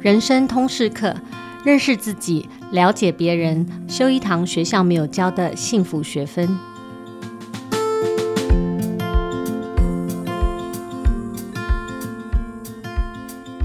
人生通识课，认识自己，了解别人，修一堂学校没有教的幸福学分。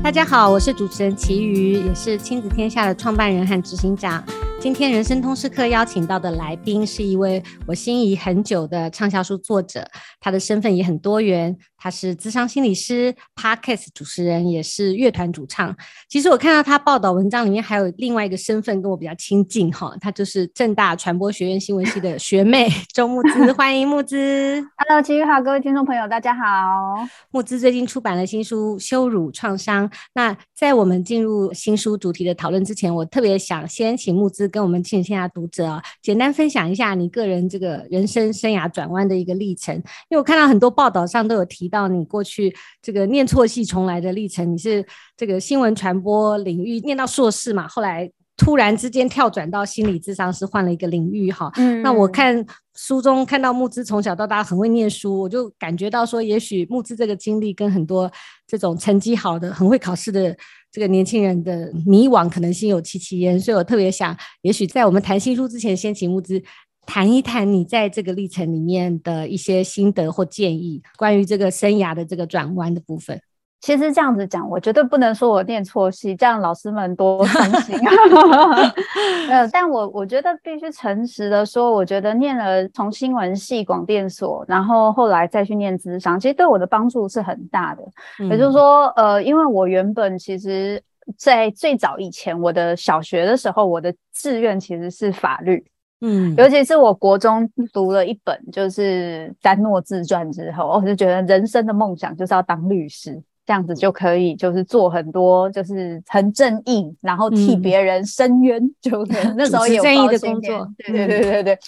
大家好，我是主持人齐瑜，也是亲子天下的创办人和执行长。今天人生通识课邀请到的来宾是一位我心仪很久的畅销书作者，他的身份也很多元。他是资商心理师、Podcast 主持人，也是乐团主唱。其实我看到他报道文章里面还有另外一个身份跟我比较亲近哈，他就是正大传播学院新闻系的学妹周木之，欢迎木之。Hello，琦瑜好，各位听众朋友，大家好。木之最近出版了新书《羞辱创伤》。那在我们进入新书主题的讨论之前，我特别想先请木之跟我们亲子天下读者啊，简单分享一下你个人这个人生生涯转弯的一个历程，因为我看到很多报道上都有提。到你过去这个念错戏重来的历程，你是这个新闻传播领域念到硕士嘛？后来突然之间跳转到心理智商是，换了一个领域哈。嗯，那我看书中看到木之从小到大很会念书，我就感觉到说，也许木之这个经历跟很多这种成绩好的、很会考试的这个年轻人的迷惘可能心有戚戚焉，所以我特别想，也许在我们谈新书之前，先请慕姿。谈一谈你在这个历程里面的一些心得或建议，关于这个生涯的这个转弯的部分。其实这样子讲，我绝对不能说我念错戏，这样老师们多伤心啊。呃，但我我觉得必须诚实的说，我觉得念了从新闻系广电所，然后后来再去念资商，其实对我的帮助是很大的。嗯、也就是说，呃，因为我原本其实在最早以前，我的小学的时候，我的志愿其实是法律。嗯，尤其是我国中读了一本就是丹诺自传之后，我就觉得人生的梦想就是要当律师，这样子就可以就是做很多就是很正义，然后替别人伸冤，嗯、就那时候有正义的工作。对对对对对。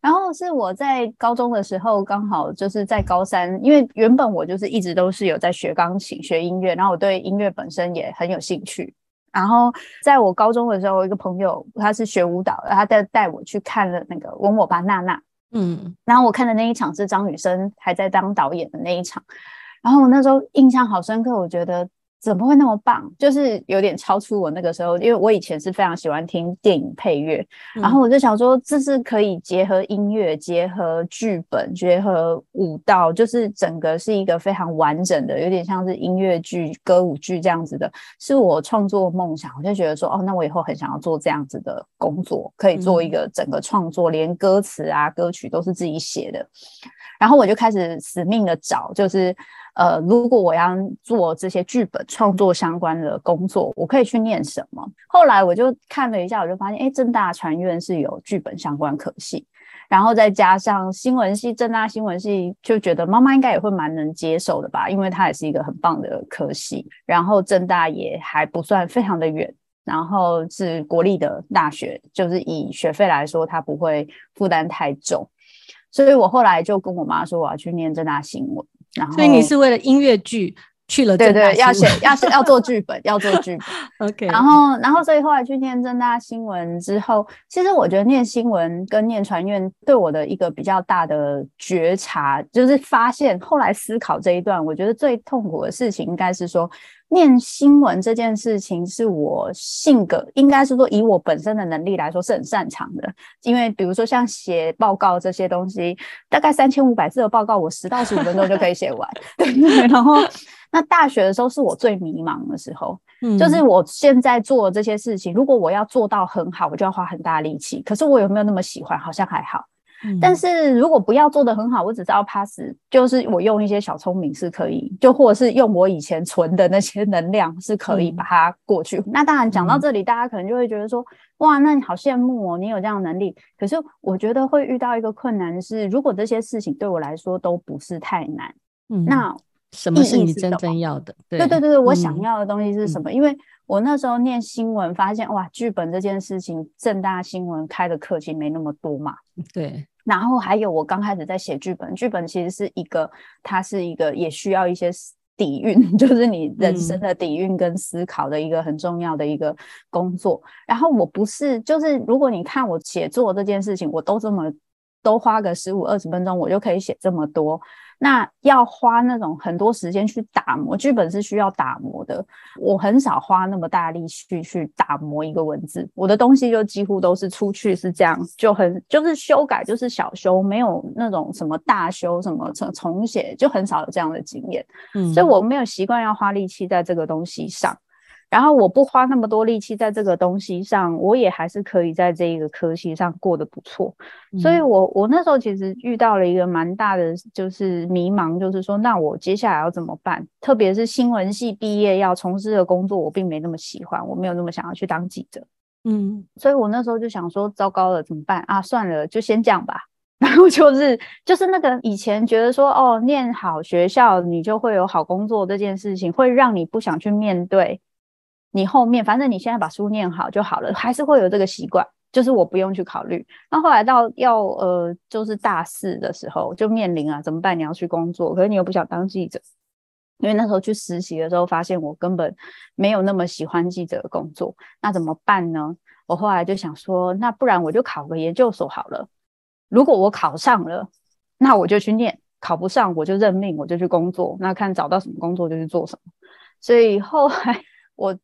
然后是我在高中的时候，刚好就是在高三，因为原本我就是一直都是有在学钢琴、学音乐，然后我对音乐本身也很有兴趣。然后在我高中的时候，我一个朋友他是学舞蹈的，他带带我去看了那个《吻我吧，娜娜》。嗯，然后我看的那一场是张雨生还在当导演的那一场，然后我那时候印象好深刻，我觉得。怎么会那么棒？就是有点超出我那个时候，因为我以前是非常喜欢听电影配乐，嗯、然后我就想说，这是可以结合音乐、结合剧本、结合舞蹈，就是整个是一个非常完整的，有点像是音乐剧、歌舞剧这样子的，是我创作梦想。我就觉得说，哦，那我以后很想要做这样子的工作，可以做一个整个创作，嗯、连歌词啊、歌曲都是自己写的。然后我就开始死命的找，就是。呃，如果我要做这些剧本创作相关的工作，我可以去念什么？后来我就看了一下，我就发现，哎，政大传院是有剧本相关科系，然后再加上新闻系，政大新闻系就觉得妈妈应该也会蛮能接受的吧，因为它也是一个很棒的科系，然后政大也还不算非常的远，然后是国立的大学，就是以学费来说，它不会负担太重，所以我后来就跟我妈说，我要去念政大新闻。然后所以你是为了音乐剧去了？对对，要写，要写，要做剧本，要做剧本。OK。然后，然后，所以后来去念正大新闻之后，其实我觉得念新闻跟念传院对我的一个比较大的觉察，就是发现后来思考这一段，我觉得最痛苦的事情应该是说。念新闻这件事情是我性格，应该是说以我本身的能力来说是很擅长的。因为比如说像写报告这些东西，大概三千五百字的报告，我十到十五分钟就可以写完。对，然后那大学的时候是我最迷茫的时候，嗯，就是我现在做的这些事情，如果我要做到很好，我就要花很大力气。可是我有没有那么喜欢？好像还好。但是如果不要做的很好，我只知道 pass，就是我用一些小聪明是可以，就或者是用我以前存的那些能量是可以把它过去。嗯、那当然讲到这里，大家可能就会觉得说，哇，那你好羡慕哦，你有这样的能力。可是我觉得会遇到一个困难是，如果这些事情对我来说都不是太难，嗯，那什么是你真正要的？对对对对，我想要的东西是什么？嗯、因为我那时候念新闻，发现哇，剧本这件事情，正大新闻开的课其实没那么多嘛。对。然后还有我刚开始在写剧本，剧本其实是一个，它是一个也需要一些底蕴，就是你人生的底蕴跟思考的一个很重要的一个工作。嗯、然后我不是，就是如果你看我写作这件事情，我都这么。都花个十五二十分钟，我就可以写这么多。那要花那种很多时间去打磨剧本是需要打磨的，我很少花那么大力气去打磨一个文字，我的东西就几乎都是出去是这样，就很就是修改就是小修，没有那种什么大修什么重重写，就很少有这样的经验，嗯，所以我没有习惯要花力气在这个东西上。然后我不花那么多力气在这个东西上，我也还是可以在这一个科系上过得不错。嗯、所以我我那时候其实遇到了一个蛮大的就是迷茫，就是说那我接下来要怎么办？特别是新闻系毕业要从事的工作，我并没那么喜欢，我没有那么想要去当记者。嗯，所以我那时候就想说，糟糕了，怎么办啊？算了，就先这样吧。然后就是就是那个以前觉得说哦，念好学校你就会有好工作这件事情，会让你不想去面对。你后面反正你现在把书念好就好了，还是会有这个习惯，就是我不用去考虑。那后来到要呃，就是大四的时候就面临啊，怎么办？你要去工作，可是你又不想当记者，因为那时候去实习的时候发现我根本没有那么喜欢记者的工作，那怎么办呢？我后来就想说，那不然我就考个研究所好了。如果我考上了，那我就去念；考不上我就认命，我就去工作。那看找到什么工作就去做什么。所以后来 我。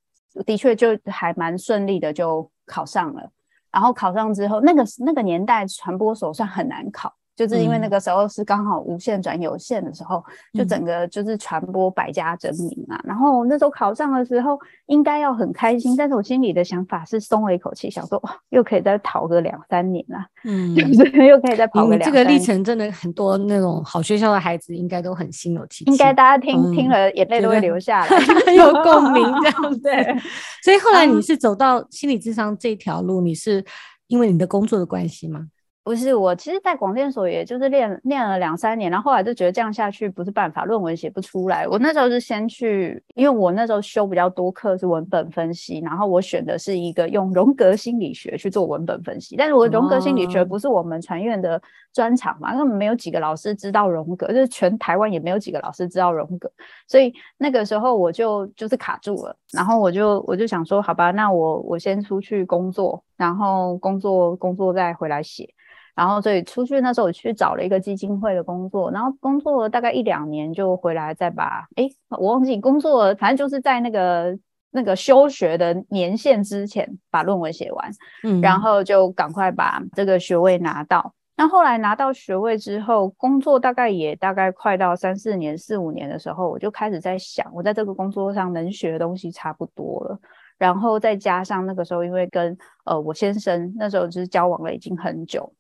的确，就还蛮顺利的，就考上了。然后考上之后，那个那个年代传播手算很难考。就是因为那个时候是刚好无线转有线的时候，嗯、就整个就是传播百家争鸣啊。嗯、然后那时候考上的时候，应该要很开心，但是我心里的想法是松了一口气，想说哇，又可以再逃个两三年了，嗯，就是又可以再跑个两。这个历程真的很多那种好学校的孩子应该都很心有戚戚，应该大家听、嗯、听了眼泪都会流下来，很有共鸣 这样对。所以后来你是走到心理智商这条路，你是因为你的工作的关系吗？不是我，其实，在广电所也就是练练了两三年，然后后来就觉得这样下去不是办法，论文写不出来。我那时候是先去，因为我那时候修比较多课是文本分析，然后我选的是一个用荣格心理学去做文本分析。但是我荣格心理学不是我们传院的专长嘛，根本没有几个老师知道荣格，就是全台湾也没有几个老师知道荣格，所以那个时候我就就是卡住了，然后我就我就想说，好吧，那我我先出去工作，然后工作工作再回来写。然后，所以出去那时候我去找了一个基金会的工作，然后工作了大概一两年就回来，再把哎，我忘记工作了，反正就是在那个那个休学的年限之前把论文写完，嗯，然后就赶快把这个学位拿到。那后来拿到学位之后，工作大概也大概快到三四年、四五年的时候，我就开始在想，我在这个工作上能学的东西差不多了，然后再加上那个时候，因为跟呃我先生那时候就是交往了已经很久。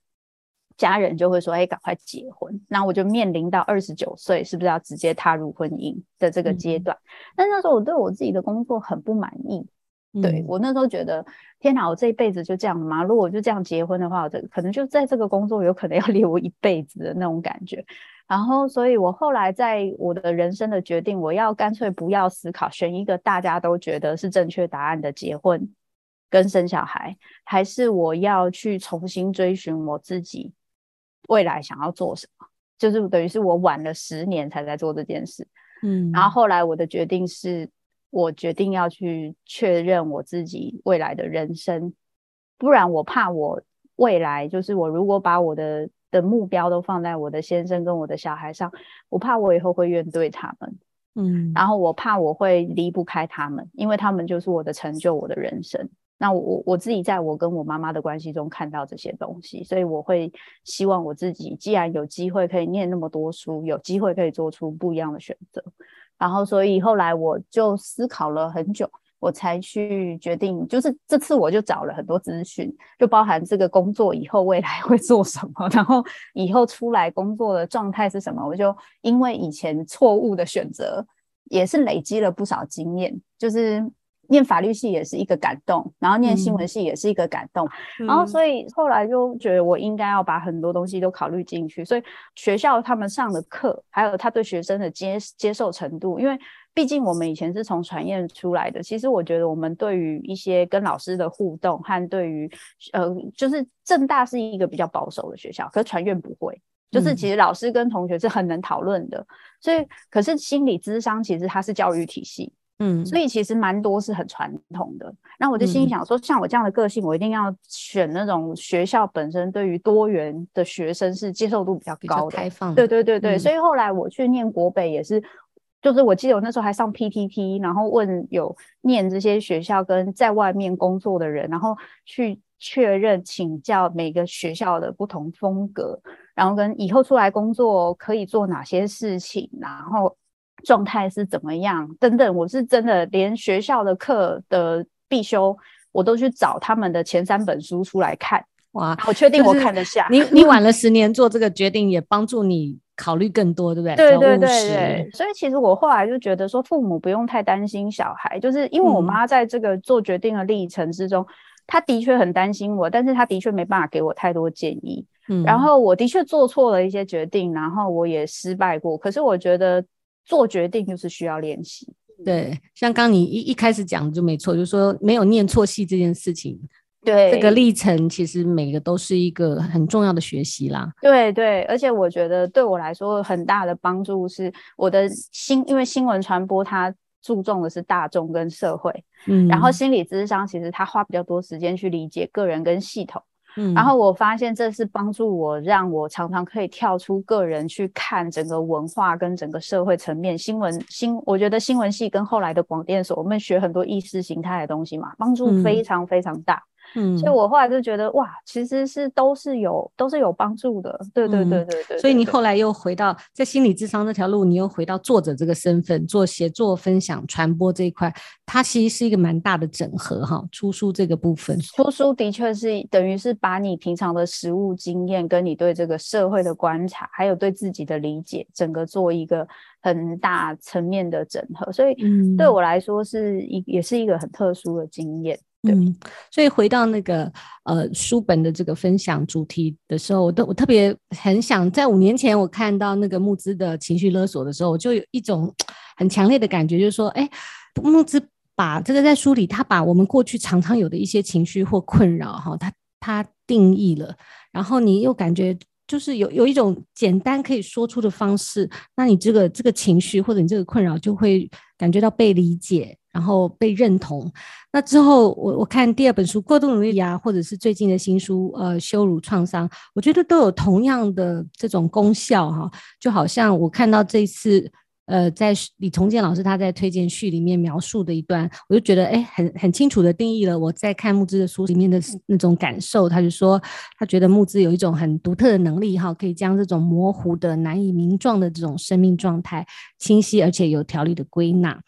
家人就会说：“哎，赶快结婚。”那我就面临到二十九岁，是不是要直接踏入婚姻的这个阶段？嗯、但那时候我对我自己的工作很不满意。嗯、对，我那时候觉得，天哪，我这一辈子就这样了吗？如果我就这样结婚的话，我这可能就在这个工作有可能要留我一辈子的那种感觉。然后，所以我后来在我的人生的决定，我要干脆不要思考，选一个大家都觉得是正确答案的结婚跟生小孩，还是我要去重新追寻我自己。未来想要做什么，就是等于是我晚了十年才在做这件事，嗯，然后后来我的决定是，我决定要去确认我自己未来的人生，不然我怕我未来就是我如果把我的的目标都放在我的先生跟我的小孩上，我怕我以后会怨怼他们，嗯，然后我怕我会离不开他们，因为他们就是我的成就，我的人生。那我我自己在我跟我妈妈的关系中看到这些东西，所以我会希望我自己既然有机会可以念那么多书，有机会可以做出不一样的选择。然后，所以后来我就思考了很久，我才去决定，就是这次我就找了很多资讯，就包含这个工作以后未来会做什么，然后以后出来工作的状态是什么。我就因为以前错误的选择，也是累积了不少经验，就是。念法律系也是一个感动，然后念新闻系也是一个感动，嗯、然后所以后来就觉得我应该要把很多东西都考虑进去。所以学校他们上的课，还有他对学生的接接受程度，因为毕竟我们以前是从传院出来的，其实我觉得我们对于一些跟老师的互动和对于呃，就是政大是一个比较保守的学校，可是传院不会，就是其实老师跟同学是很能讨论的。所以可是心理咨商其实它是教育体系。嗯，所以其实蛮多是很传统的。然后我就心里想说，像我这样的个性，我一定要选那种学校本身对于多元的学生是接受度比较高的、开放。对对对对，所以后来我去念国北也是。就是我记得我那时候还上 PTT，然后问有念这些学校跟在外面工作的人，然后去确认请教每个学校的不同风格，然后跟以后出来工作可以做哪些事情，然后状态是怎么样等等。我是真的连学校的课的必修，我都去找他们的前三本书出来看。哇，我确定我看得下。你 你晚了十年做这个决定，也帮助你。考虑更多，对不对？对对对对，所以其实我后来就觉得说，父母不用太担心小孩，就是因为我妈在这个做决定的历程之中，她、嗯、的确很担心我，但是她的确没办法给我太多建议。嗯，然后我的确做错了一些决定，然后我也失败过。可是我觉得做决定就是需要练习。对，像刚你一一开始讲的就没错，就是说没有念错戏这件事情。对，这个历程其实每个都是一个很重要的学习啦。对对，而且我觉得对我来说很大的帮助是我的新，因为新闻传播它注重的是大众跟社会，嗯，然后心理咨商其实它花比较多时间去理解个人跟系统，嗯，然后我发现这是帮助我，让我常常可以跳出个人去看整个文化跟整个社会层面。新闻新，我觉得新闻系跟后来的广电所，我们学很多意识形态的东西嘛，帮助非常非常大。嗯嗯，所以我后来就觉得哇，其实是都是有都是有帮助的，对对对对对，对。所以你后来又回到在心理智商这条路，你又回到作者这个身份，做写作、分享、传播这一块，它其实是一个蛮大的整合哈。出书这个部分，出书的确是等于是把你平常的实务经验，跟你对这个社会的观察，还有对自己的理解，整个做一个很大层面的整合。所以对我来说是一也是一个很特殊的经验。嗯，所以回到那个呃书本的这个分享主题的时候，我都我特别很想在五年前我看到那个慕姿的情绪勒索的时候，我就有一种很强烈的感觉，就是说，哎，慕姿把这个在书里，他把我们过去常常有的一些情绪或困扰哈，他他定义了，然后你又感觉就是有有一种简单可以说出的方式，那你这个这个情绪或者你这个困扰就会感觉到被理解。然后被认同，那之后我我看第二本书《过度努力》呀，或者是最近的新书呃《羞辱创伤》，我觉得都有同样的这种功效哈。就好像我看到这次呃在李崇建老师他在推荐序里面描述的一段，我就觉得哎很很清楚的定义了我在看慕姿的书里面的那种感受。他就说他觉得慕姿有一种很独特的能力哈，可以将这种模糊的难以名状的这种生命状态清晰而且有条理的归纳。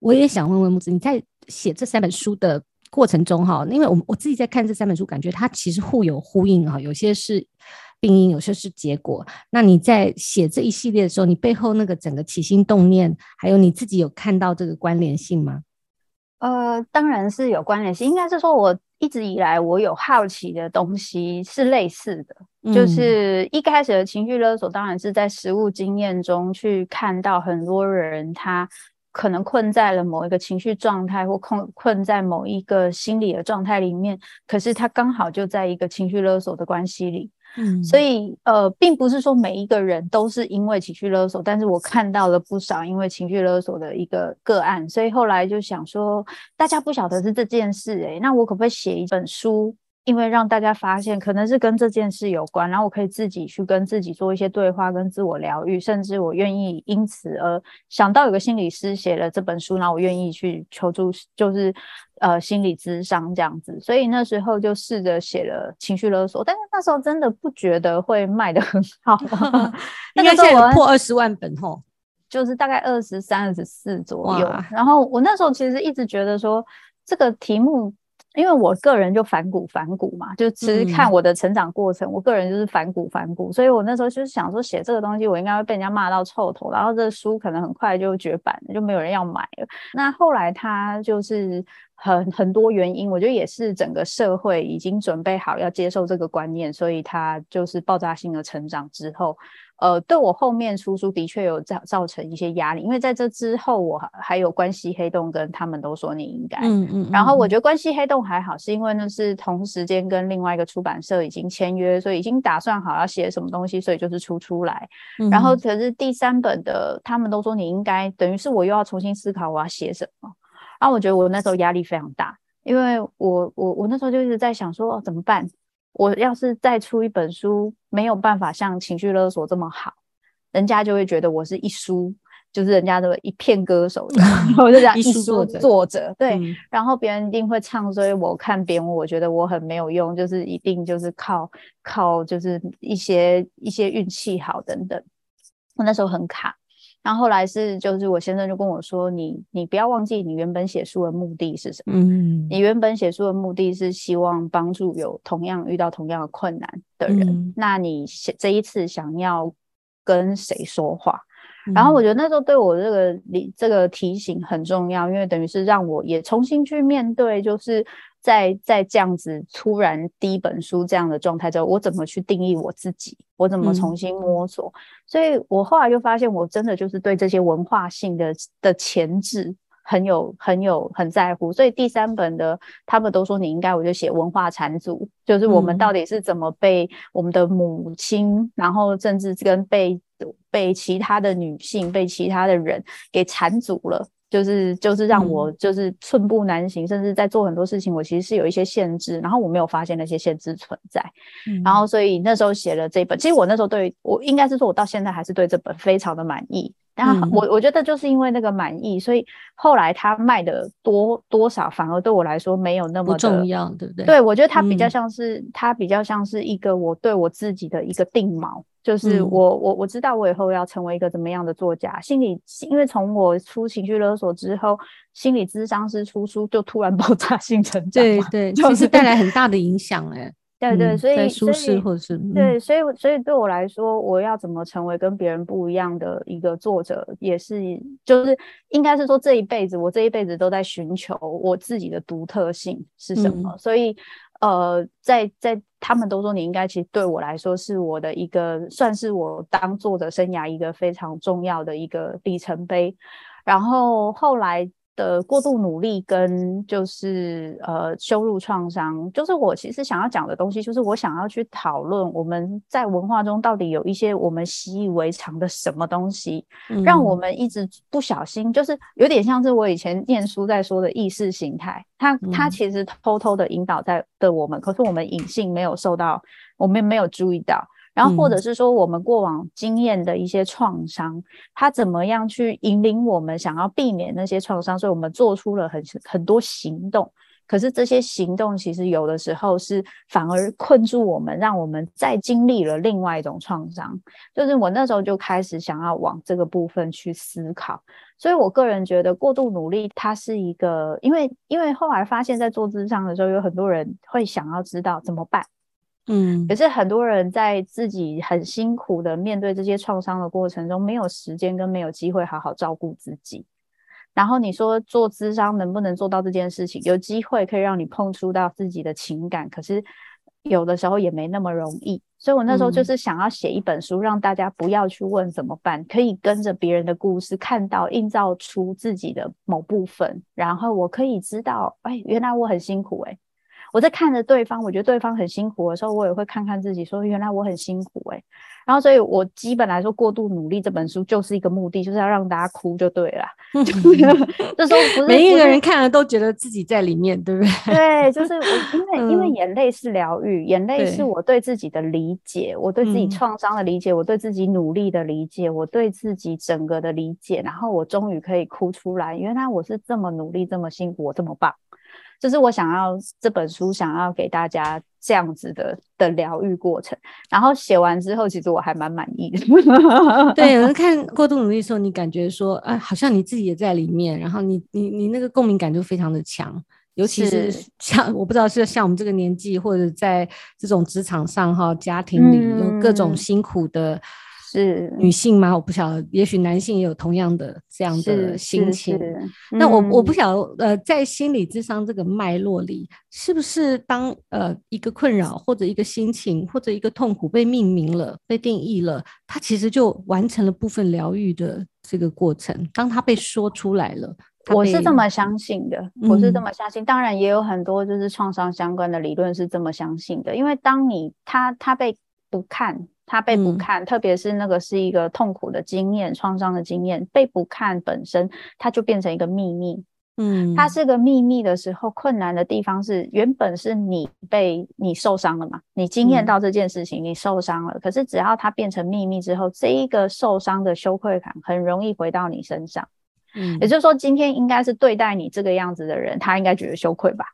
我也想问问木子，你在写这三本书的过程中，哈，因为我我自己在看这三本书，感觉它其实互有呼应，哈，有些是病因，有些是结果。那你在写这一系列的时候，你背后那个整个起心动念，还有你自己有看到这个关联性吗？呃，当然是有关联性，应该是说我一直以来我有好奇的东西是类似的，嗯、就是一开始的情绪勒索，当然是在实物经验中去看到很多人他。可能困在了某一个情绪状态，或困困在某一个心理的状态里面，可是他刚好就在一个情绪勒索的关系里，嗯，所以呃，并不是说每一个人都是因为情绪勒索，但是我看到了不少因为情绪勒索的一个个案，所以后来就想说，大家不晓得是这件事，欸，诶，那我可不可以写一本书？因为让大家发现可能是跟这件事有关，然后我可以自己去跟自己做一些对话，跟自我疗愈，甚至我愿意因此而想到有个心理师写了这本书，然后我愿意去求助，就是呃心理咨商这样子。所以那时候就试着写了情绪勒索，但是那时候真的不觉得会卖得很好 应该现在破二十万本吼，就是大概二十三、二十四左右。然后我那时候其实一直觉得说这个题目。因为我个人就反骨反骨嘛，就其实看我的成长过程，嗯、我个人就是反骨反骨，所以我那时候就是想说写这个东西，我应该会被人家骂到臭头，然后这个书可能很快就绝版，就没有人要买了。那后来他就是很很多原因，我觉得也是整个社会已经准备好要接受这个观念，所以他就是爆炸性的成长之后，呃，对我后面出书的确有造造成一些压力，因为在这之后我还有关系黑洞跟他们都说你应该，嗯嗯，嗯，然后我觉得关系黑洞还好，是因为那是同时间跟另外一个出版社已经签约，所以已经打算好要写什么东西，所以就是出出来。嗯、然后可是第三本的他们都说你应该，等于是我又要重新思考我要写什么，然后我觉得我那时候压力非常大，因为我我我那时候就一直在想说哦怎么办？我要是再出一本书，没有办法像情绪勒索这么好，人家就会觉得我是一书，就是人家的一片歌手，我就讲一书作者，对，嗯、然后别人一定会唱，所以我看别人，我觉得我很没有用，就是一定就是靠靠就是一些一些运气好等等，我那时候很卡。然后后来是，就是我先生就跟我说：“你你不要忘记，你原本写书的目的是什么？嗯，你原本写书的目的是希望帮助有同样遇到同样的困难的人。嗯、那你这一次想要跟谁说话？嗯、然后我觉得那时候对我这个理这个提醒很重要，因为等于是让我也重新去面对，就是。”在在这样子突然第一本书这样的状态之后，我怎么去定义我自己？我怎么重新摸索？嗯、所以我后来就发现，我真的就是对这些文化性的的前置很有很有很在乎。所以第三本的他们都说你应该，我就写文化缠足，就是我们到底是怎么被我们的母亲，嗯、然后甚至跟被被其他的女性、被其他的人给缠足了。就是就是让我就是寸步难行，嗯、甚至在做很多事情，我其实是有一些限制，然后我没有发现那些限制存在，嗯、然后所以那时候写了这本，其实我那时候对我应该是说，我到现在还是对这本非常的满意。然后我我觉得就是因为那个满意，所以后来它卖的多多少，反而对我来说没有那么的重要，对不对？对，我觉得它比较像是、嗯、它比较像是一个我对我自己的一个定锚。就是我我我知道我以后要成为一个怎么样的作家，心理因为从我出情绪勒索之后，心理咨商师出书就突然 爆炸性成长，对对，其实带来很大的影响哎，对对，所以舒适或者是对，所以所以对我来说，我要怎么成为跟别人不一样的一个作者，也是就是应该是说这一辈子我这一辈子都在寻求我自己的独特性是什么，所以。呃，在在他们都说你应该，其实对我来说是我的一个，算是我当作者生涯一个非常重要的一个里程碑。然后后来。的过度努力跟就是呃羞辱创伤，就是我其实想要讲的东西，就是我想要去讨论我们在文化中到底有一些我们习以为常的什么东西，嗯、让我们一直不小心，就是有点像是我以前念书在说的意识形态，它它其实偷偷的引导在的我们，可是我们隐性没有受到，我们没有注意到。然后，或者是说，我们过往经验的一些创伤，它怎么样去引领我们想要避免那些创伤？所以我们做出了很很多行动。可是这些行动其实有的时候是反而困住我们，让我们再经历了另外一种创伤。就是我那时候就开始想要往这个部分去思考。所以我个人觉得，过度努力它是一个，因为因为后来发现，在做智商的时候，有很多人会想要知道怎么办。嗯，可是很多人在自己很辛苦的面对这些创伤的过程中，没有时间跟没有机会好好照顾自己。然后你说做咨商能不能做到这件事情？有机会可以让你碰触到自己的情感，可是有的时候也没那么容易。所以我那时候就是想要写一本书，让大家不要去问怎么办，可以跟着别人的故事，看到映照出自己的某部分，然后我可以知道，哎，原来我很辛苦，哎。我在看着对方，我觉得对方很辛苦的时候，我也会看看自己，说原来我很辛苦诶、欸。然后，所以我基本来说，过度努力这本书就是一个目的，就是要让大家哭就对了。这时候不是 每一个人看了都觉得自己在里面，对不对？对，就是我，因为、嗯、因为眼泪是疗愈，眼泪是我对自己的理解，对我对自己创伤的理解，嗯、我对自己努力的理解，我对自己整个的理解，然后我终于可以哭出来，原来我是这么努力，这么辛苦，我这么棒。就是我想要这本书，想要给大家这样子的的疗愈过程。然后写完之后，其实我还蛮满意的。对，有人看过度努力的时候，你感觉说，哎，好像你自己也在里面，然后你你你那个共鸣感就非常的强。尤其是像是我不知道是像我们这个年纪，或者在这种职场上哈，家庭里有各种辛苦的。是女性吗？我不晓得，也许男性也有同样的这样的心情。嗯、那我我不晓得，呃，在心理智商这个脉络里，是不是当呃一个困扰或者一个心情或者一个痛苦被命名了、被定义了，它其实就完成了部分疗愈的这个过程。当它被说出来了。我是这么相信的，我是这么相信。当然也有很多就是创伤相关的理论是这么相信的，因为当你他他被不看，他被不看，特别是那个是一个痛苦的经验、创伤的经验，被不看本身，它就变成一个秘密。嗯，它是个秘密的时候，困难的地方是原本是你被你受伤了嘛，你经验到这件事情，你受伤了。可是只要它变成秘密之后，这一个受伤的羞愧感很容易回到你身上。嗯，也就是说，今天应该是对待你这个样子的人，他应该觉得羞愧吧？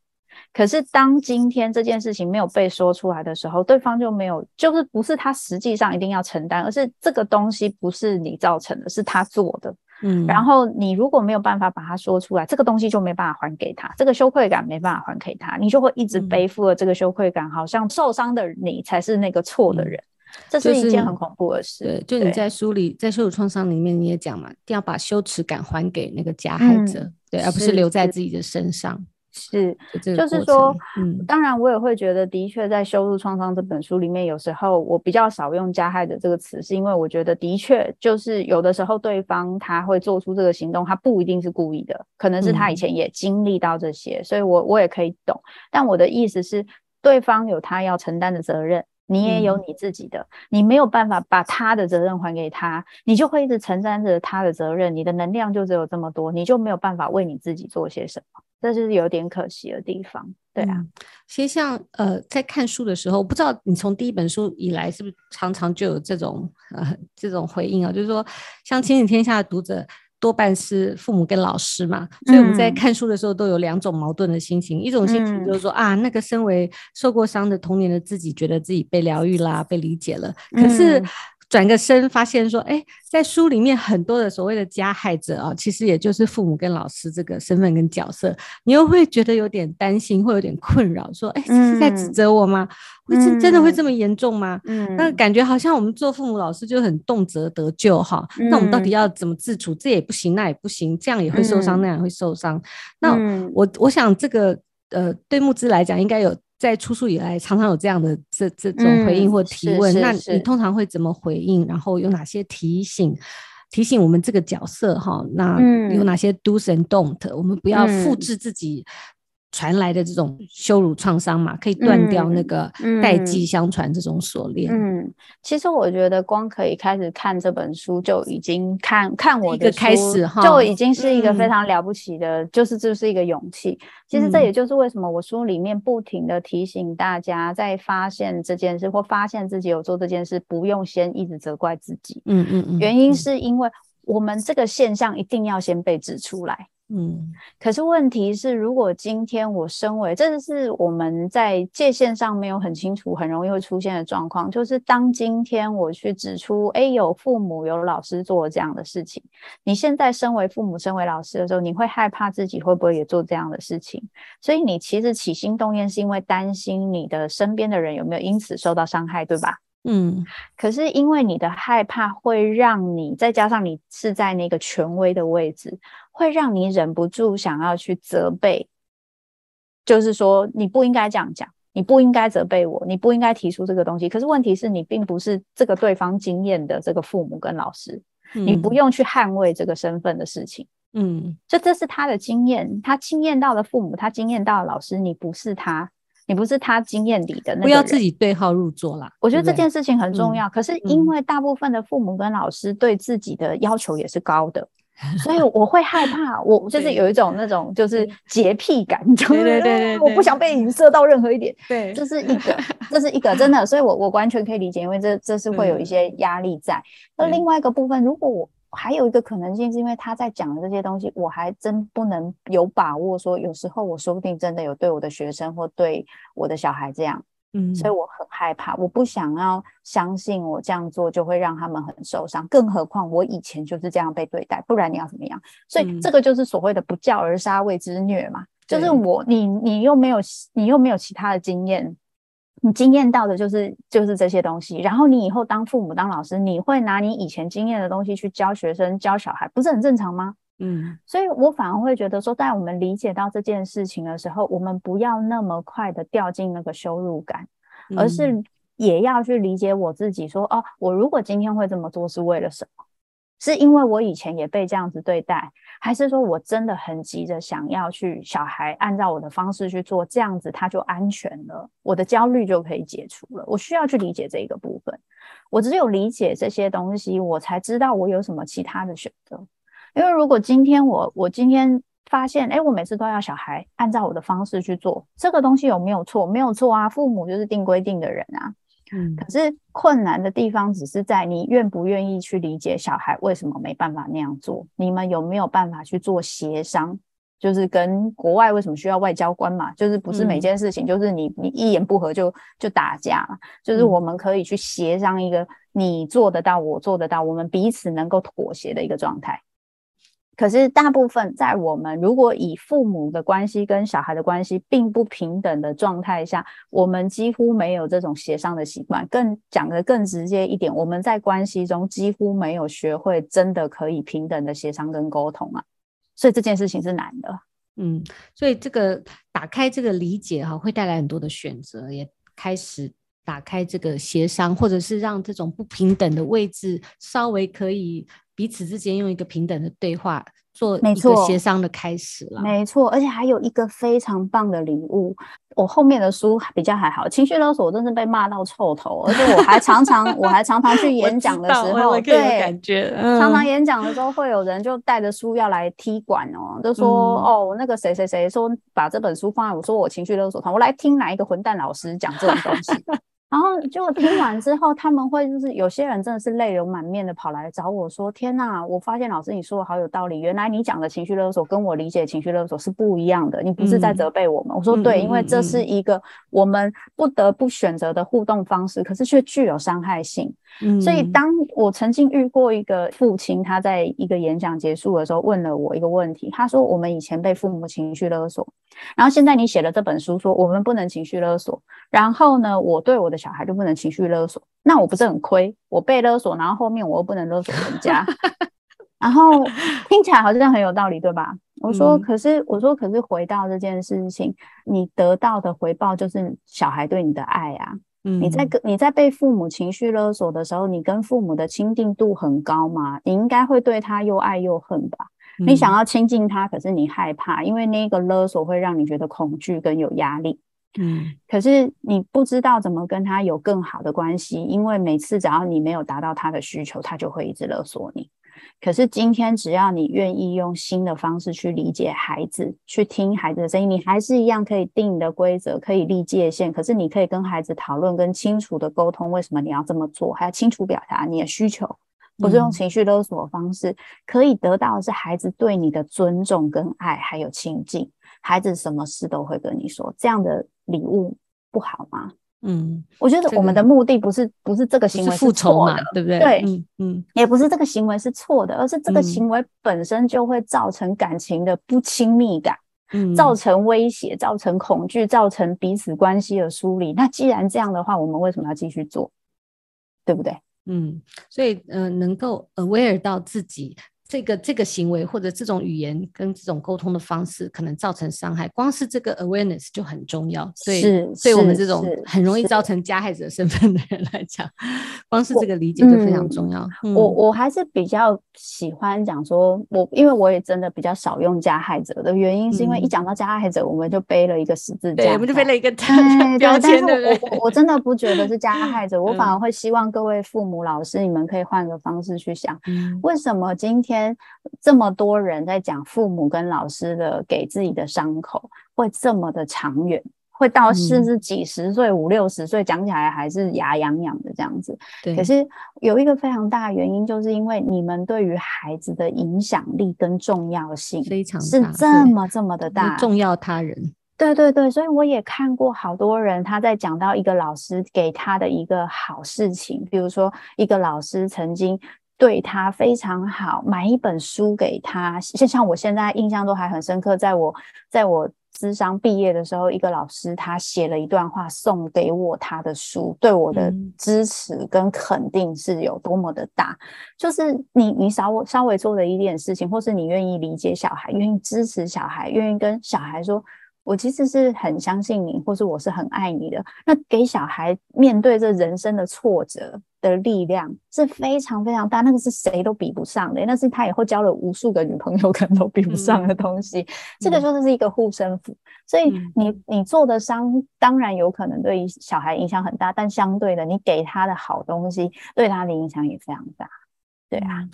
可是当今天这件事情没有被说出来的时候，对方就没有，就是不是他实际上一定要承担，而是这个东西不是你造成的，是他做的。嗯，然后你如果没有办法把它说出来，这个东西就没办法还给他，这个羞愧感没办法还给他，你就会一直背负了这个羞愧感，好像受伤的你才是那个错的人。嗯这是一件很恐怖的事。对，就你在书里，在羞辱创伤里面，你也讲嘛，一定要把羞耻感还给那个加害者，嗯、对，而不是留在自己的身上。是，就，是说，嗯，当然我也会觉得，的确在《羞辱创伤》这本书里面，有时候我比较少用“加害者”这个词，是因为我觉得的确就是有的时候对方他会做出这个行动，他不一定是故意的，可能是他以前也经历到这些，嗯、所以我我也可以懂。但我的意思是，对方有他要承担的责任。你也有你自己的，嗯、你没有办法把他的责任还给他，你就会一直承担着他的责任，你的能量就只有这么多，你就没有办法为你自己做些什么，这就是有点可惜的地方。对啊，其实像呃，在看书的时候，不知道你从第一本书以来是不是常常就有这种呃这种回应啊，就是说像亲子天下的读者。多半是父母跟老师嘛，所以我们在看书的时候都有两种矛盾的心情，嗯、一种心情就是说、嗯、啊，那个身为受过伤的童年的自己，觉得自己被疗愈啦，被理解了，可是。嗯转个身，发现说，哎，在书里面很多的所谓的加害者啊，其实也就是父母跟老师这个身份跟角色，你又会觉得有点担心，会有点困扰，说，哎，这是在指责我吗？会真真的会这么严重吗？嗯，那感觉好像我们做父母老师就很动辄得咎哈，那我们到底要怎么自处？这也不行，那也不行，这样也会受伤，那样会受伤。那我我想这个呃，对慕姿来讲，应该有。在出书以来，常常有这样的这这种回应或提问，嗯、那你通常会怎么回应？然后有哪些提醒？提醒我们这个角色哈？那有哪些 do's and don't？我们不要复制自己。传来的这种羞辱创伤嘛，可以断掉那个代际相传这种锁链。嗯，嗯，其实我觉得光可以开始看这本书就已经看看我的开始哈，就已经是一个非常了不起的，嗯、就是这是一个勇气。其实这也就是为什么我书里面不停的提醒大家，在发现这件事或发现自己有做这件事，不用先一直责怪自己。嗯嗯嗯，原因是因为我们这个现象一定要先被指出来。嗯，可是问题是，如果今天我身为，这是我们在界限上没有很清楚，很容易会出现的状况，就是当今天我去指出，哎，有父母有老师做这样的事情，你现在身为父母、身为老师的时候，你会害怕自己会不会也做这样的事情，所以你其实起心动念是因为担心你的身边的人有没有因此受到伤害，对吧？嗯，可是因为你的害怕会让你，再加上你是在那个权威的位置，会让你忍不住想要去责备，就是说你不应该这样讲，你不应该责备我，你不应该提出这个东西。可是问题是你并不是这个对方经验的这个父母跟老师，嗯，你不用去捍卫这个身份的事情。嗯，这这是他的经验，他经验到了父母，他经验到了老师，你不是他。你不是他经验里的那个，不要自己对号入座啦。我觉得这件事情很重要。可是因为大部分的父母跟老师对自己的要求也是高的，嗯、所以我会害 怕。我就是有一种那种就是洁癖感，对对对，我不想被影射到任何一点。对，这是一个，这是一个真的，所以我我完全可以理解，因为这这是会有一些压力在。那、嗯、另外一个部分，如果我。还有一个可能性，是因为他在讲的这些东西，我还真不能有把握说，有时候我说不定真的有对我的学生或对我的小孩这样，嗯，所以我很害怕，我不想要相信我这样做就会让他们很受伤，更何况我以前就是这样被对待，不然你要怎么样？所以这个就是所谓的不教而杀谓之虐嘛，就是我你你又没有你又没有其他的经验。你经验到的就是就是这些东西，然后你以后当父母当老师，你会拿你以前经验的东西去教学生教小孩，不是很正常吗？嗯，所以我反而会觉得说，在我们理解到这件事情的时候，我们不要那么快的掉进那个羞辱感，而是也要去理解我自己说，说哦，我如果今天会这么做是为了什么？是因为我以前也被这样子对待，还是说我真的很急着想要去小孩按照我的方式去做，这样子他就安全了，我的焦虑就可以解除了。我需要去理解这一个部分，我只有理解这些东西，我才知道我有什么其他的选择。因为如果今天我我今天发现，哎，我每次都要小孩按照我的方式去做，这个东西有没有错？没有错啊，父母就是定规定的人啊。嗯，可是困难的地方只是在你愿不愿意去理解小孩为什么没办法那样做？你们有没有办法去做协商？就是跟国外为什么需要外交官嘛？就是不是每件事情就是你你一言不合就就打架嘛？就是我们可以去协商一个你做得到，我做得到，我们彼此能够妥协的一个状态。可是，大部分在我们如果以父母的关系跟小孩的关系并不平等的状态下，我们几乎没有这种协商的习惯。更讲得更直接一点，我们在关系中几乎没有学会真的可以平等的协商跟沟通啊。所以这件事情是难的。嗯，所以这个打开这个理解哈，会带来很多的选择，也开始打开这个协商，或者是让这种不平等的位置稍微可以。彼此之间用一个平等的对话做一个协商的开始了，没错，而且还有一个非常棒的礼物。我后面的书比较还好，情绪勒索我真是被骂到臭头，而且我还常常我还常常去 演讲的时候，对，感觉、嗯、常常演讲的时候会有人就带着书要来踢馆哦，就说、嗯、哦那个谁谁谁说把这本书放在我说我情绪勒索他，我来听哪一个混蛋老师讲这种东西。然后就听完之后，他们会就是有些人真的是泪流满面的跑来找我说：“天哪，我发现老师你说的好有道理，原来你讲的情绪勒索跟我理解情绪勒索是不一样的，你不是在责备我们。嗯”我说：“对，因为这是一个我们不得不选择的互动方式，可是却具有伤害性。”嗯，所以当我曾经遇过一个父亲，他在一个演讲结束的时候问了我一个问题，他说：“我们以前被父母情绪勒索，然后现在你写了这本书，说我们不能情绪勒索，然后呢，我对我的小孩就不能情绪勒索，那我不是很亏？我被勒索，然后后面我又不能勒索人家，然后听起来好像很有道理，对吧？我说，可是我说，可是回到这件事情，你得到的回报就是小孩对你的爱啊。”嗯，你在跟你在被父母情绪勒索的时候，你跟父母的亲近度很高吗？你应该会对他又爱又恨吧？嗯、你想要亲近他，可是你害怕，因为那个勒索会让你觉得恐惧跟有压力。嗯，可是你不知道怎么跟他有更好的关系，因为每次只要你没有达到他的需求，他就会一直勒索你。可是今天，只要你愿意用新的方式去理解孩子，去听孩子的声音，你还是一样可以定你的规则，可以立界限。可是你可以跟孩子讨论，跟清楚的沟通，为什么你要这么做，还要清楚表达你的需求，不是用情绪勒索的方式，嗯、可以得到的是孩子对你的尊重跟爱，还有亲近。孩子什么事都会跟你说，这样的礼物不好吗？嗯，我觉得我们的目的不是、这个、不是这个行为是错的，对不对？对，嗯嗯，也不是这个行为是错的，而是这个行为本身就会造成感情的不亲密感，嗯，造成威胁，造成恐惧，造成彼此关系的疏离。那既然这样的话，我们为什么要继续做？对不对？嗯，所以呃，能够 aware 到自己。这个这个行为或者这种语言跟这种沟通的方式可能造成伤害，光是这个 awareness 就很重要。所以对我们这种很容易造成加害者身份的人来讲，光是这个理解就非常重要。我、嗯、我，我还是比较喜欢讲说，我因为我也真的比较少用加害者的原因，是因为一讲到加害者，嗯、我们就背了一个十字架，对，我们就背了一个标签，对不对？我真的不觉得是加害者，我 反而会希望各位父母、老师，你们可以换个方式去想，嗯、为什么今天。这么多人在讲父母跟老师的给自己的伤口会这么的长远，会到甚至几十岁、五六十岁，讲起来还是牙痒痒的这样子。对。可是有一个非常大的原因，就是因为你们对于孩子的影响力跟重要性非常是这么这么的大，重要他人。对对对，所以我也看过好多人他在讲到一个老师给他的一个好事情，比如说一个老师曾经。对他非常好，买一本书给他，就像我现在印象都还很深刻。在我在我智商毕业的时候，一个老师他写了一段话送给我他的书，对我的支持跟肯定是有多么的大。嗯、就是你你稍微稍微做的一点事情，或是你愿意理解小孩，愿意支持小孩，愿意跟小孩说。我其实是很相信你，或是我是很爱你的。那给小孩面对这人生的挫折的力量是非常非常大，那个是谁都比不上的。那是他以后交了无数个女朋友可能都比不上的东西。嗯、这个就是一个护身符。所以你你做的伤当然有可能对小孩影响很大，但相对的，你给他的好东西对他的影响也非常大。对啊。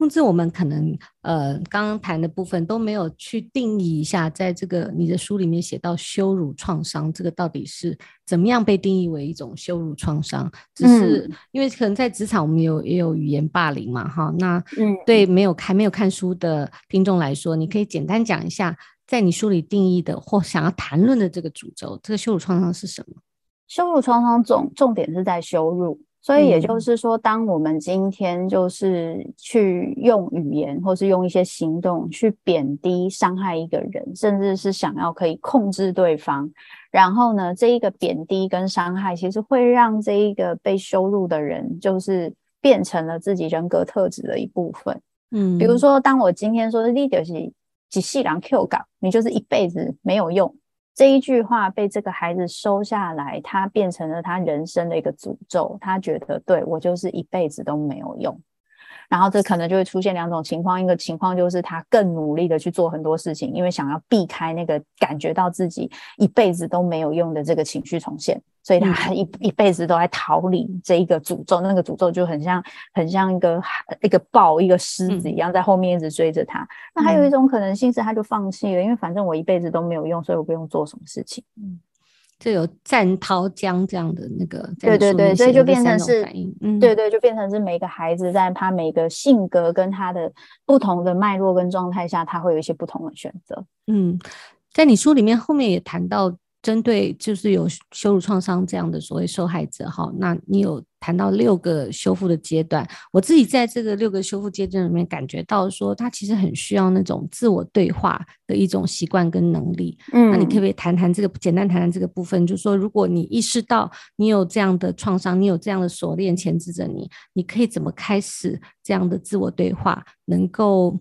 木姿，我们可能呃刚刚谈的部分都没有去定义一下，在这个你的书里面写到羞辱创伤，这个到底是怎么样被定义为一种羞辱创伤？只是因为可能在职场我们有也有语言霸凌嘛，哈，那对没有还没有看书的听众来说，你可以简单讲一下，在你书里定义的或想要谈论的这个主轴，这个羞辱创伤是什么？羞辱创伤重重点是在羞辱。所以也就是说，当我们今天就是去用语言，或是用一些行动去贬低、伤害一个人，甚至是想要可以控制对方，然后呢，这一个贬低跟伤害，其实会让这一个被羞辱的人，就是变成了自己人格特质的一部分。嗯，比如说，当我今天说的 leader 是几细狼 Q 港，你就是一辈子没有用。这一句话被这个孩子收下来，他变成了他人生的一个诅咒。他觉得，对，我就是一辈子都没有用。然后这可能就会出现两种情况，一个情况就是他更努力的去做很多事情，因为想要避开那个感觉到自己一辈子都没有用的这个情绪重现，所以他 一一辈子都在逃离这一个诅咒。那个诅咒就很像很像一个一个豹一个狮子一样在后面一直追着他。那还有一种可能性是他就放弃了，因为反正我一辈子都没有用，所以我不用做什么事情。嗯。就有战涛江这样的那个，对对对，所以就变成是，嗯，对对，就变成是每个孩子在他每个性格跟他的不同的脉络跟状态下，他会有一些不同的选择。嗯，在你书里面后面也谈到。针对就是有羞辱创伤这样的所谓受害者，哈，那你有谈到六个修复的阶段。我自己在这个六个修复阶段里面感觉到说，他其实很需要那种自我对话的一种习惯跟能力。嗯，那你可不可以谈谈这个，简单谈谈这个部分？就是说，如果你意识到你有这样的创伤，你有这样的锁链钳制着你，你可以怎么开始这样的自我对话，能够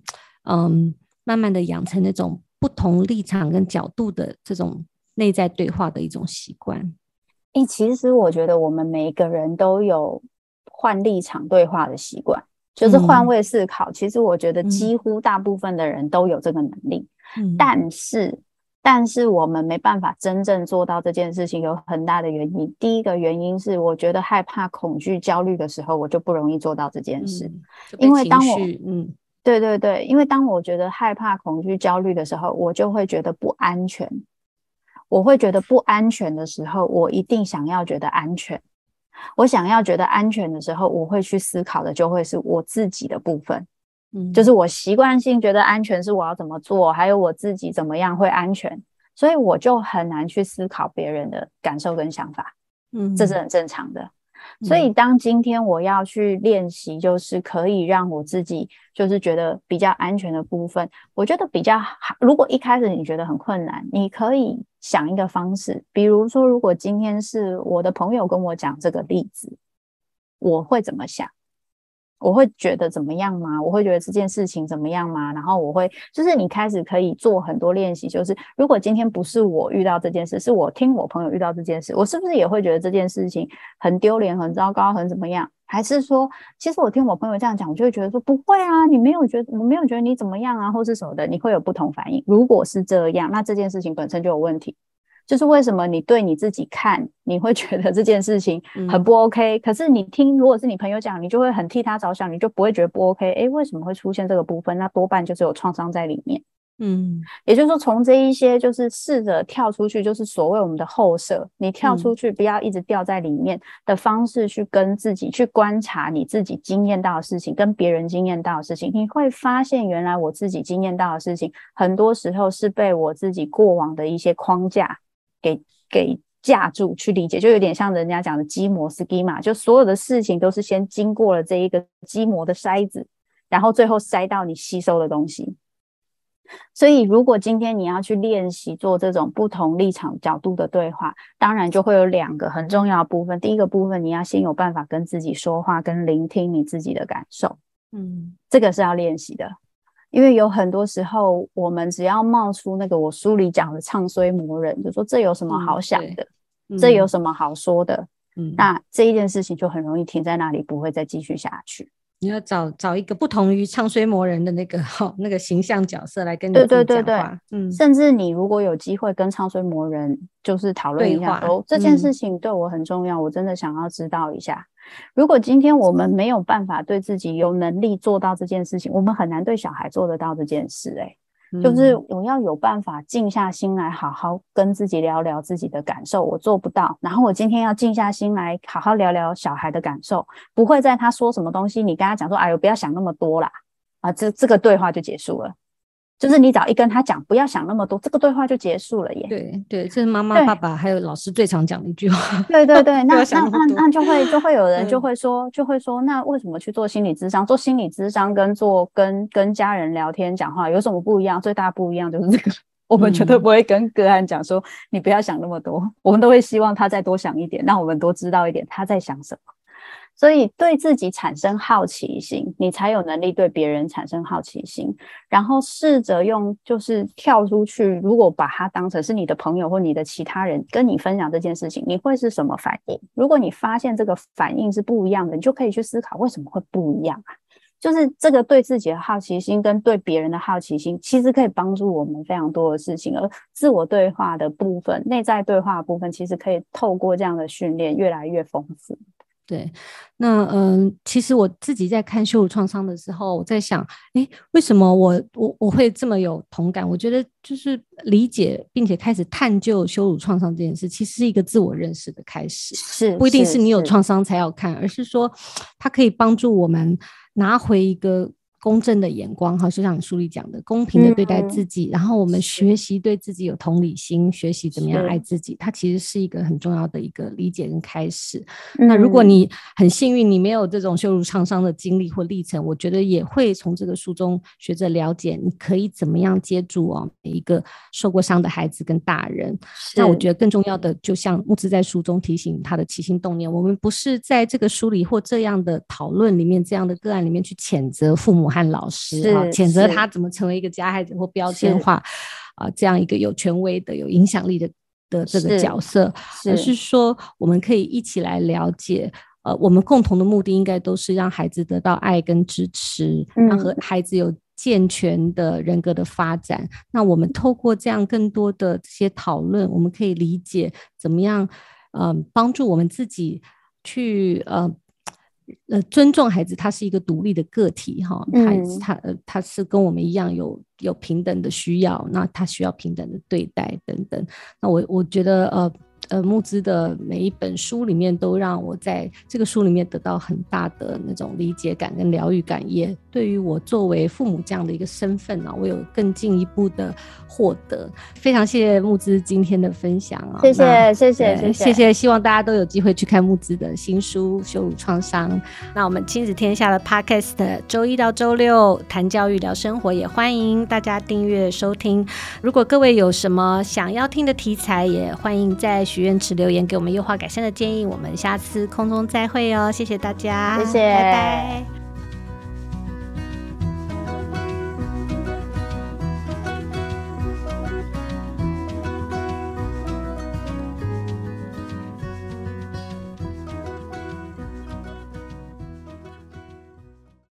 嗯，慢慢的养成那种不同立场跟角度的这种。内在对话的一种习惯。诶，其实我觉得我们每一个人都有换立场对话的习惯，就是换位思考。嗯、其实我觉得几乎大部分的人都有这个能力，嗯、但是，但是我们没办法真正做到这件事情，有很大的原因。第一个原因是，我觉得害怕、恐惧、焦虑的时候，我就不容易做到这件事，嗯、因为当我，嗯，对对对，因为当我觉得害怕、恐惧、焦虑的时候，我就会觉得不安全。我会觉得不安全的时候，我一定想要觉得安全。我想要觉得安全的时候，我会去思考的就会是我自己的部分，嗯，就是我习惯性觉得安全是我要怎么做，还有我自己怎么样会安全，所以我就很难去思考别人的感受跟想法，嗯，这是很正常的。所以，当今天我要去练习，就是可以让我自己就是觉得比较安全的部分，我觉得比较好。如果一开始你觉得很困难，你可以想一个方式，比如说，如果今天是我的朋友跟我讲这个例子，我会怎么想？我会觉得怎么样吗？我会觉得这件事情怎么样吗？然后我会，就是你开始可以做很多练习，就是如果今天不是我遇到这件事，是我听我朋友遇到这件事，我是不是也会觉得这件事情很丢脸、很糟糕、很怎么样？还是说，其实我听我朋友这样讲，我就会觉得说不会啊，你没有觉得，我没有觉得你怎么样啊，或是什么的，你会有不同反应。如果是这样，那这件事情本身就有问题。就是为什么你对你自己看，你会觉得这件事情很不 OK，嗯，可是你听，如果是你朋友讲，你就会很替他着想，你就不会觉得不 OK。诶，为什么会出现这个部分？那多半就是有创伤在里面。嗯，也就是说，从这一些就是试着跳出去，就是所谓我们的后设，你跳出去，不要一直掉在里面的方式去跟自己去观察你自己经验到的事情，跟别人经验到的事情，你会发现原来我自己经验到的事情，很多时候是被我自己过往的一些框架。给给架住去理解，就有点像人家讲的基模 schema，就所有的事情都是先经过了这一个基模的筛子，然后最后筛到你吸收的东西。所以，如果今天你要去练习做这种不同立场角度的对话，当然就会有两个很重要的部分。第一个部分，你要先有办法跟自己说话，跟聆听你自己的感受。嗯，这个是要练习的，因为有很多时候，我们只要冒出那个我书里讲的唱衰魔人，就说这有什么好想的，嗯、这有什么好说的，嗯，那这一件事情就很容易停在那里，不会再继续下去。你要找找一个不同于唱衰魔人的那个哈那个形象角色来跟你对对对对，嗯，甚至你如果有机会跟唱衰魔人就是讨论一下，说这件事情对我很重要，嗯，我真的想要知道一下。如果今天我们没有办法对自己有能力做到这件事情，我们很难对小孩做得到这件事，欸，哎。就是我要有办法静下心来，好好跟自己聊聊自己的感受。我做不到，然后我今天要静下心来，好好聊聊小孩的感受。不会在他说什么东西，你跟他讲说：“哎呦，不要想那么多啦。”啊，这这个对话就结束了。就是你只要一跟他讲，不要想那么多，这个对话就结束了耶。对对，这是妈妈、爸爸还有老师最常讲的一句话。对对对，那那那那就会就会有人就会说就会说，那为什么去做心理咨商？做心理咨商跟做跟跟家人聊天讲话有什么不一样？最大不一样就是这个，我们绝对不会跟个案讲说、嗯、你不要想那么多，我们都会希望他再多想一点，让我们多知道一点他在想什么。所以对自己产生好奇心，你才有能力对别人产生好奇心。然后试着用，就是跳出去，如果把它当成是你的朋友或你的其他人跟你分享这件事情，你会是什么反应？如果你发现这个反应是不一样的，你就可以去思考为什么会不一样啊？就是这个对自己的好奇心跟对别人的好奇心，其实可以帮助我们非常多的事情。而自我对话的部分、内在对话的部分，其实可以透过这样的训练越来越丰富。对，那嗯，其实我自己在看羞辱创伤的时候，我在想，诶，为什么我我我会这么有同感？我觉得就是理解并且开始探究羞辱创伤这件事，其实是一个自我认识的开始，是不一定是你有创伤才要看，而是说它可以帮助我们拿回一个。公正的眼光，哈，就像你书里讲的，公平的对待自己，嗯、然后我们学习对自己有同理心，学习怎么样爱自己，它其实是一个很重要的一个理解跟开始。嗯、那如果你很幸运，你没有这种羞辱创伤的经历或历程，我觉得也会从这个书中学着了解，你可以怎么样接住哦每一个受过伤的孩子跟大人。那我觉得更重要的，就像木子在书中提醒他的起心动念，我们不是在这个书里或这样的讨论里面，这样的个案里面去谴责父母。和老师啊，谴责他怎么成为一个加害者或标签化啊，这样一个有权威的、有影响力的的这个角色，是而是说我们可以一起来了解，呃，我们共同的目的应该都是让孩子得到爱跟支持，嗯、让和孩子有健全的人格的发展。那我们透过这样更多的这些讨论，我们可以理解怎么样，嗯、呃，帮助我们自己去呃。呃，尊重孩子，他是一个独立的个体，哈，孩子他呃他是跟我们一样有有平等的需要，那他需要平等的对待等等。那我我觉得呃。呃，木资的每一本书里面都让我在这个书里面得到很大的那种理解感跟疗愈感，也对于我作为父母这样的一个身份呢、啊，我有更进一步的获得。非常谢谢木资今天的分享啊！谢谢谢谢谢谢谢，希望大家都有机会去看木资的新书《羞辱创伤》。那我们亲子天下的 Podcast 周一到周六谈教育聊生活，也欢迎大家订阅收听。如果各位有什么想要听的题材，也欢迎在。许愿池留言给我们优化改善的建议，我们下次空中再会哦，谢谢大家，谢谢，拜拜。